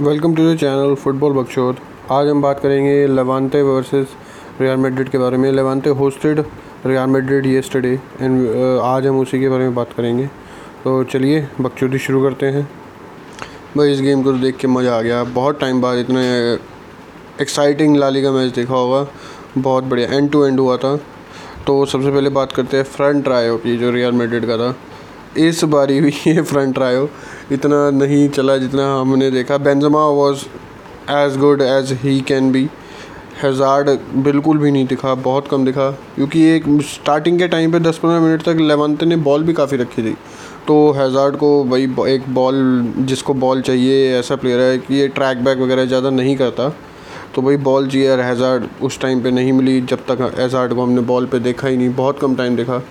Welcome to the channel football बक्शोर आज हम बात करेंगे लेवांते वर्सेस रियल मैड्रिड के बारे में। Levante hosted Real Madrid yesterday and आज हम उसी के बारे में बात करेंगे। तो चलिए बकचोदी शुरू करते हैं। भाई, इस गेम को तो देख के मज़ा आ गया। बहुत टाइम बाद इतने एक्साइटिंग लाली का मैच देखा होगा। बहुत बढ़िया। एंड टू एंड हुआ था। तो सबसे पहले बात करते हैं फ्रंट ट्रायो की, जो रियल मैड्रिड का था। इस बारी भी ये फ्रंट ट्रायो इतना नहीं चला जितना हमने देखा। Benzema was as good as he can be Hazard बिल्कुल भी नहीं दिखा, बहुत कम दिखा। क्योंकि एक स्टार्टिंग के टाइम पे 10-15 मिनट तक लेवंते ने बॉल भी काफ़ी रखी थी। तो हज़ार्ड को भाई एक बॉल जिसको बॉल चाहिए, ऐसा प्लेयर है कि ये ट्रैक बैक वगैरह ज़्यादा नहीं करता। तो भाई बॉल चाहिए हैज़ार्ड उस टाइम पे नहीं मिली, जब तक हैज़ार्ड को हमने बॉल पे देखा ही नहीं। बहुत कम टाइम देखा।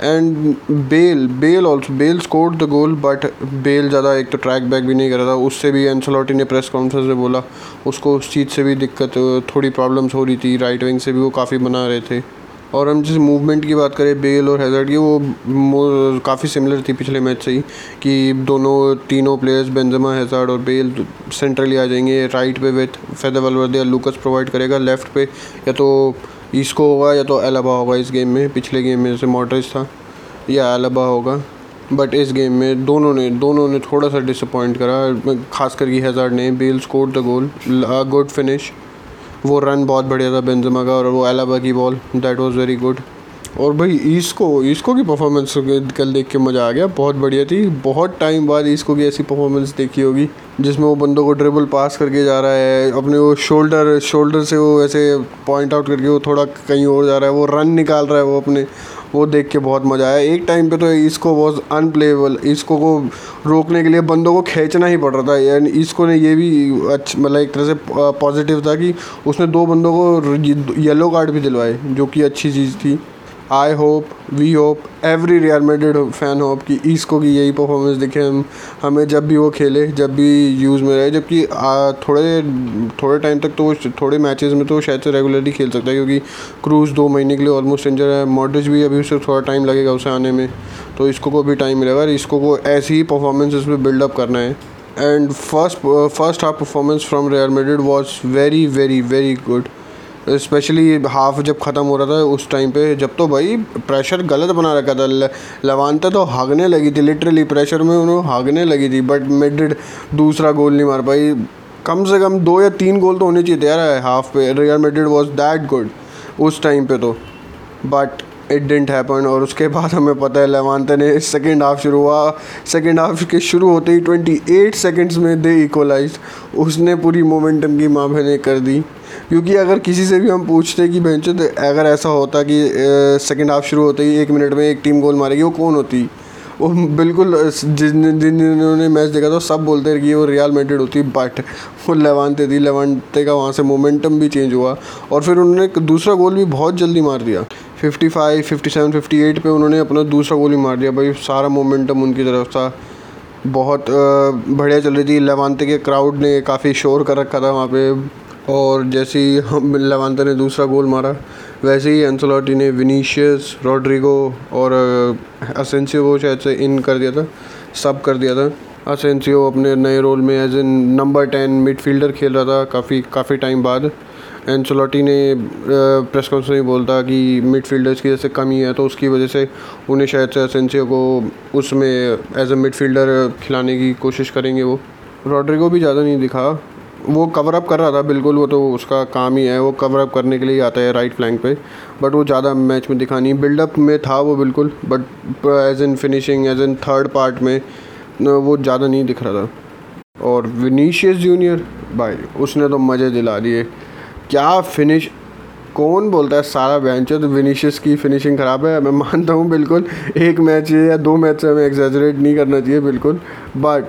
And Bale Bale also Bale scored the goal but Bale ज़्यादा एक तो ट्रैक बैक भी नहीं कर रहा था। उससे भी एंसलॉटी ने प्रेस कॉन्फ्रेंस में बोला, उसको उस चीज़ से भी दिक्कत, थोड़ी प्रॉब्लम्स हो रही थी राइट विंग से भी वो काफ़ी बना रहे थे। और हम जिस मूवमेंट की बात करें बेल और हैज़र्ड की, वो काफ़ी सिमिलर थी पिछले मैच से ही, कि दोनों, तीनों प्लेयर्स बेंजमा हैज़ार्ड और बेल सेंट्रली आ जाएँगे राइट पे with Fede Valverde Lucas provide करेगा लेफ़्ट पे, या तो इसको होगा, या तो एलाबा होगा इस गेम में, पिछले गेम में जैसे मॉडरेज था, या एलाबा होगा। बट इस गेम में दोनों ने दोनों ने थोड़ा सा डिसअपॉइंट करा खास करके हज़ार ने। Bale score the goal good finish वो रन बहुत बढ़िया था बेंजमा का, और वो एलाबा की ball that was very good और भाई ईस्को ईस्को की परफॉर्मेंस कल देख के मज़ा आ गया। बहुत बढ़िया थी। बहुत टाइम बाद ईस्को की ऐसी परफॉर्मेंस देखी होगी, जिसमें वो बंदों को ड्रिबल पास करके जा रहा है। अपने वो शोल्डर शोल्डर से वो ऐसे पॉइंट आउट करके वो थोड़ा कहीं और जा रहा है। वो रन निकाल रहा है वो अपने। वो देख के बहुत मज़ा आया। एक टाइम पे तो इसको वॉज़ अनप्लेबल इसको को रोकने के लिए बंदों को खींचना ही पड़ रहा था। यानी इसको ने ये भी अच्छा मतलब एक तरह से पॉजिटिव था कि उसने दो बंदों को येलो कार्ड भी दिलवाए, जो कि अच्छी चीज़ थी। I hope we hope every Real Madrid fan hope कि ईस्को की यही परफॉर्मेंस दिखे हम, हमें जब भी वो खेले, जब भी यूज़ में रहे, जबकि थोड़े थोड़े टाइम तक तो वो थोड़े मैचेस में तो शायद से रेगुलरली खेल सकता है क्योंकि क्रूज़ दो महीने के लिए ऑलमोस्ट इंजर है मॉडरेज भी अभी उसे थोड़ा टाइम लगेगा उसे आने में तो इसको को भी टाइम मिलेगा और इसको को ऐसी ही परफॉर्मेंस इसमें बिल्डअप करना है। And first first half performance from Real Madrid was very very very good specially half जब ख़त्म हो रहा था, उस टाइम पे जब तो भाई प्रेशर गलत बना रखा था। लवानता तो हागने लगी थी लिटरली प्रेशर में उन्होंने हागने लगी थी बट मिड दूसरा गोल नहीं मार पाई। कम से कम दो या तीन गोल तो होने चाहिए तैयार है हाफ़ पे। Real Madrid was that good उस टाइम पे तो। बट इट डेंट हैपन और उसके बाद हमें पता है लेवानते ने सेकेंड हाफ़ शुरू हुआ। सेकेंड हाफ़ के शुरू होते ही ट्वेंटी एट सेकेंड्स में दे इक्वलाइज उसने पूरी मोमेंटम की माँ बहने कर दी। क्योंकि अगर किसी से भी हम पूछते कि बेंच तो अगर ऐसा होता कि सेकेंड हाफ़ शुरू होते ही एक मिनट में एक टीम गोल मारेगी, वो कौन होती? वो बिल्कुल, जिन जिन जिन्होंने मैच देखा था, सब बोलते हैं कि वो रियल मेडेड होती बट वो लेवानते थी। लेवानते का वहाँ से मोमेंटम भी चेंज हुआ। और फिर उन्होंने दूसरा गोल भी बहुत जल्दी मार दिया। 55, 57, 58 पे उन्होंने अपना दूसरा गोल मार दिया। भाई सारा मोमेंटम उनकी तरफ़ था। बहुत बढ़िया चल रही थी। लेवानते के क्राउड ने काफ़ी शोर कर रखा था वहाँ पे। और जैसे ही हम लवानता ने दूसरा गोल मारा वैसे ही एंसोलॉटी ने विनीशियस रॉड्रिगो और असेंसियो को शायद से इन कर दिया था। सब कर दिया था। असेंसियो अपने नए रोल में as an number ten midfielder खेल रहा था काफ़ी काफ़ी टाइम बाद। एंसोलॉटी ने प्रेस कॉन्फ्रेंस में बोलता कि मिडफील्डर्स की जैसे कमी है तो उसकी वजह से उन्हें शायद से असेंसियो को उसमें एज ए मिडफील्डर खिलाने की कोशिश करेंगे वो। रॉड्रिगो भी ज़्यादा नहीं दिखा। वो कवर अप कर रहा था, बिल्कुल वो तो उसका काम ही है। वो कवर अप करने के लिए आता है राइट फ्लैंक पे बट वो ज़्यादा मैच में दिखा नहीं। बिल्डअप में था वो बिल्कुल but as in finishing as in third part में वो ज़्यादा नहीं दिख रहा था। और विनीशियस जूनियर भाई, उसने तो मज़े दिला दिए। क्या फिनिश कौन बोलता है सारा बेंच तो विनीशियस की फिनिशिंग ख़राब है। मैं मानता हूँ, बिल्कुल, एक मैच या दो मैच से हमें एग्जेजरेट नहीं करना चाहिए, बिल्कुल। बट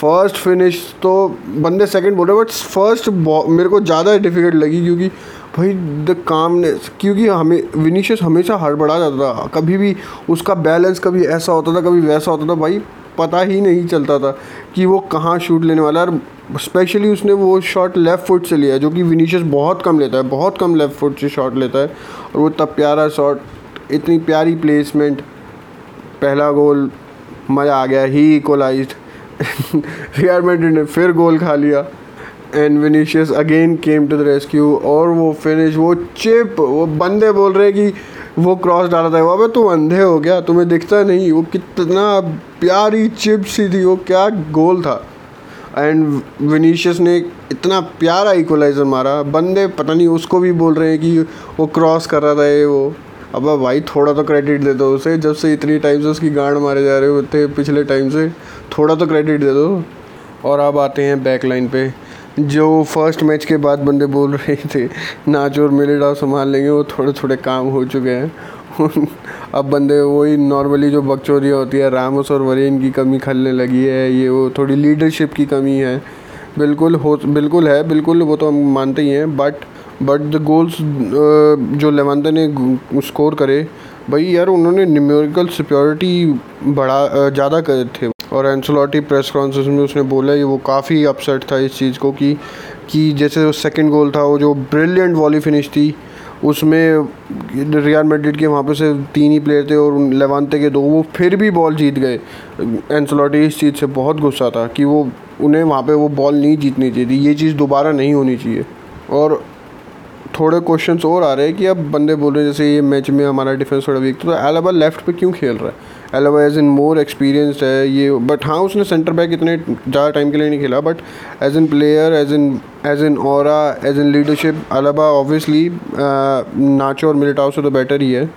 फ़र्स्ट फिनिश तो बंदे सेकंड बोल रहे बट फ़र्स्ट मेरे को ज़्यादा डिफ़िकल्ट लगी क्योंकि भाई द कामनेस क्योंकि हमें विनीशियस हमेशा हड़बड़ा जाता था। कभी भी उसका बैलेंस कभी ऐसा होता था, कभी वैसा होता था। भाई पता ही नहीं चलता था कि वो कहाँ शूट लेने वाला है। और स्पेशली उसने वो शॉट लेफ़्ट फुट से लिया जो कि विनीशियस बहुत कम लेता है, बहुत कम लेफ़्ट फुट से शॉट लेता है। और वो तब प्यारा शॉट इतनी प्यारी प्लेसमेंट पहला गोल मज़ा आ गया ही इक्वलाइज रियल ने फिर गोल खा लिया। And Vinicius again came to the rescue और वो फिनिश वो चिप वो बंदे बोल रहे कि वो क्रॉस डाला था वो तू अंधे हो गया तुम्हें दिखता नहीं। वो कितना प्यारी चिप सी थी, वो क्या गोल था। एंड विनीशियस ने इतना प्यारा इक्वलाइज़र मारा। बंदे पता नहीं उसको भी बोल रहे हैं कि वो क्रॉस कर रहा था ये, वो। अब भाई, थोड़ा तो क्रेडिट दे दो उसे। जब से इतनी टाइम से उसकी गांड मारे जा रहे थे पिछले टाइम से, थोड़ा तो क्रेडिट दे दो। और अब आते हैं बैक लाइन पे। जो फ़र्स्ट मैच के बाद बंदे बोल रहे थे, नाच और मिलेडा संभाल लेंगे, वो थोड़े थोड़े काम हो चुके हैं। अब बंदे वही नॉर्मली जो बकचोरियाँ होती है, रामोस और वरीन की कमी खलने लगी है, ये वो थोड़ी लीडरशिप की कमी है। बिल्कुल हो, बिल्कुल है, बिल्कुल वो तो हम मानते ही हैं बट बट द गोल्स जो लेवंते ने स्कोर करे, भाई यार उन्होंने न्यूमेरिकल सिक्योरिटी बढ़ा ज़्यादा करे थे। और एंसोलॉटी प्रेस कॉन्फ्रेंस में उसने बोला कि वो काफ़ी अपसेट था इस चीज़ को कि कि जैसे वो सेकंड गोल था, वो जो ब्रिलियंट वॉली फिनिश थी, उसमें रियल मेड्रिड के वहाँ पे से तीन ही प्लेयर थे और लेवानते के दो, वो फिर भी बॉल जीत गए। एंसोलॉटी इस चीज़ से बहुत गुस्सा था कि वो, उन्हें वहाँ पे वो बॉल नहीं जीतनी चाहिए थी, ये चीज़ दोबारा नहीं होनी चाहिए। और थोड़े क्वेश्चंस और आ रहे हैं कि अब बंदे बोल रहे हैं, जैसे ये मैच में हमारा डिफेंस थोड़ा वीक था तो एलाबा लेफ़्ट पे क्यों खेल रहा है? एलाबा एज इन मोर एक्सपीरियंसड है, ये बट हाँ उसने सेंटर बैक इतने ज़्यादा टाइम के लिए नहीं खेला but as in player as in as in और as in leadership Alaba obviously Nacho और मिलिटाओ से तो बेटर ही है।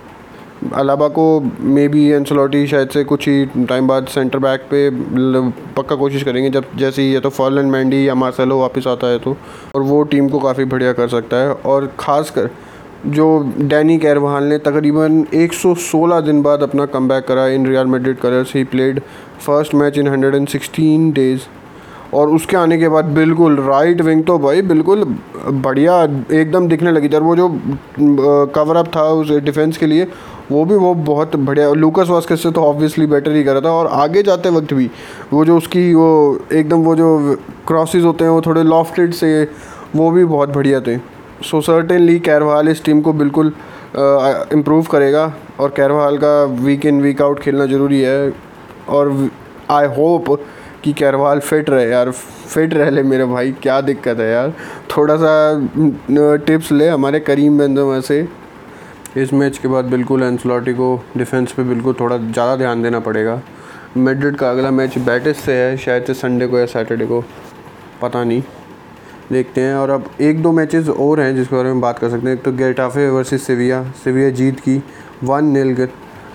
अलाबा को मे बी एंसलोटी शायद से कुछ ही टाइम बाद सेंटर बैक पे पक्का कोशिश करेंगे, जब जैसे या तो फॉलन मैंडी या मार्सेलो वापस आता है तो और वो टीम को काफ़ी बढ़िया कर सकता है, और ख़ासकर जो डैनी कैरवाल ने तकरीबन 116 दिन बाद अपना कम करा, in Real Madrid colours he played first match in 116 days और उसके आने के बाद बिल्कुल राइट विंग तो भाई बिल्कुल बढ़िया एकदम दिखने लगी थी। और वो जो कवर अप था उस डिफेंस के लिए, वो भी वो बहुत बढ़िया। लूकस वास्कस से तो ऑब्वियसली बेटर ही कर रहा था। और आगे जाते वक्त भी वो जो उसकी वो एकदम वो जो क्रॉसेस होते हैं, वो थोड़े लॉफ्टेड से, वो भी बहुत बढ़िया थे। सो सर्टेनली कैरवाल इस टीम को बिल्कुल इम्प्रूव करेगा और कैरवाल का वीक इन वीक आउट खेलना ज़रूरी है। और आई होप कि कैरवाल फिट रहे यार फिट रह ले मेरे भाई, क्या दिक्कत है यार। थोड़ा सा टिप्स ले हमारे करीम बेंजमा से। इस मैच के बाद बिल्कुल एंसलॉटी को डिफेंस पे बिल्कुल थोड़ा ज़्यादा ध्यान देना पड़ेगा। मेड्रिड का अगला मैच बैटिस से है, शायद से संडे को या सैटरडे को, पता नहीं। देखते हैं। और अब एक दो मैचेस और हैं जिसके बारे में बात कर सकते हैं। एक तो गेटाफे वर्सेस सिविया सिविया जीत की वन नील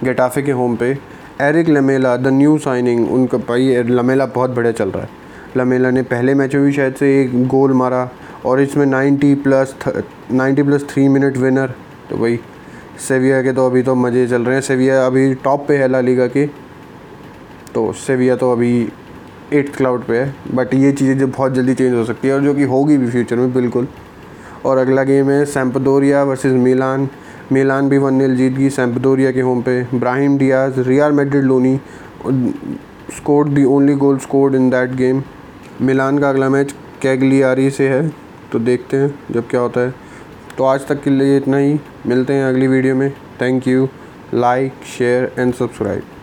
गेटाफे के होम पे। Erik Lamela the new signing उनका भाई लमेला बहुत बढ़िया चल रहा है। लमेला ने पहले मैच में भी शायद से एक गोल मारा और इसमें 90 plus 90 plus three minute winner तो भाई सेविया के तो अभी तो मज़े चल रहे हैं। सेविया अभी टॉप पे है ला लीगा के। तो सेविया तो अभी एट्थ क्लाउड पे है बट ये चीज़ें जो बहुत जल्दी चेंज हो सकती है और जो कि होगी भी फ्यूचर में, बिल्कुल। और अगला गेम है सैम्पदोरिया वर्सेस मिलान मिलान भी वन नील जीत गई सैम्पदोरिया के होम पे। Brahim Diaz Real Madrid loanee scored the only goal scored in that game Milan का अगला मैच कैगलियारी से है तो देखते हैं जब क्या होता है। तो आज तक के लिए इतना ही, मिलते हैं अगली वीडियो में। Thank you like share and subscribe